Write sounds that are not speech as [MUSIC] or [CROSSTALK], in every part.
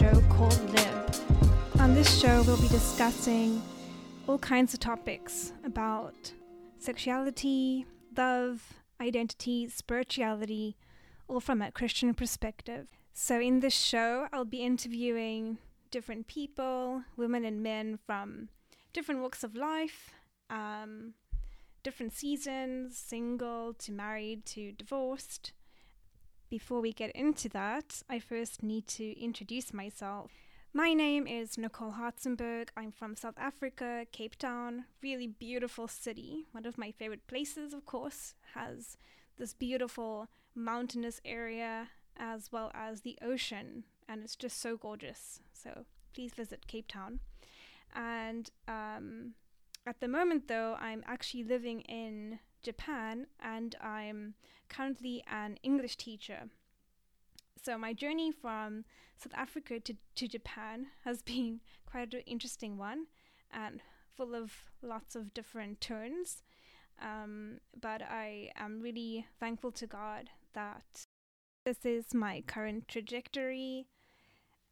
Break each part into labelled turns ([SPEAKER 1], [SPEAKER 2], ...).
[SPEAKER 1] show called Lib. On this show, we'll be discussing all kinds of topics about sexuality, love, identity, spirituality, all from a Christian perspective. So, in this show, I'll be interviewing different people, women and men from different walks of life, um, different seasons, single to married to divorced. Before we get into that, I first need to introduce myself. My name is Nicole Hartzenberg. I'm from South Africa, Cape Town, really beautiful city. One of my favorite places, of course, has this beautiful mountainous area as well as the ocean, and it's just so gorgeous. So please visit Cape Town. And um, at the moment, though, I'm actually living in Japan and I'm currently an English teacher. So, my journey from South Africa to, to Japan has [LAUGHS] been quite an interesting one and full of lots of different turns. Um, but I am really thankful to God that this is my current trajectory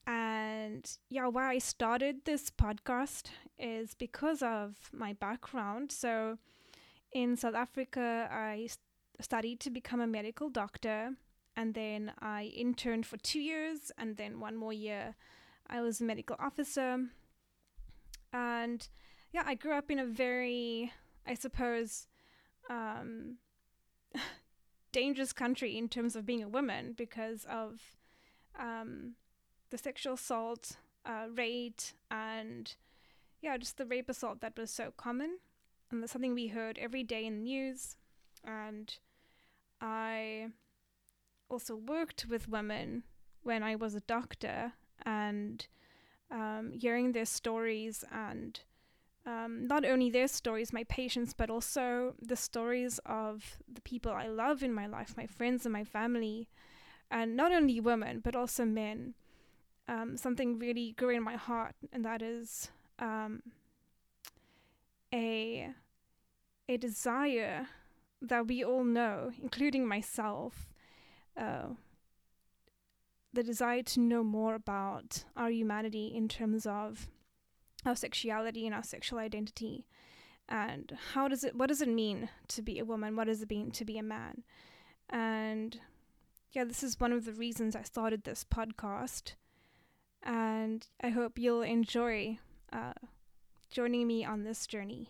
[SPEAKER 1] and yeah, why I started this podcast is because of my background. So in South Africa, I studied to become a medical doctor, and then I interned for two years, and then one more year, I was a medical officer. And yeah, I grew up in a very, I suppose, um, [LAUGHS] dangerous country in terms of being a woman because of um, the sexual assault uh, rate and yeah, just the rape assault that was so common. And that's something we heard every day in the news. And I also worked with women when I was a doctor and um, hearing their stories and um, not only their stories, my patients, but also the stories of the people I love in my life, my friends and my family, and not only women, but also men um, something really grew in my heart, and that is um, a a desire that we all know, including myself, uh, the desire to know more about our humanity in terms of our sexuality and our sexual identity, and how does it, what does it mean to be a woman? What does it mean to be a man? And yeah, this is one of the reasons I started this podcast and I hope you'll enjoy uh, joining me on this journey.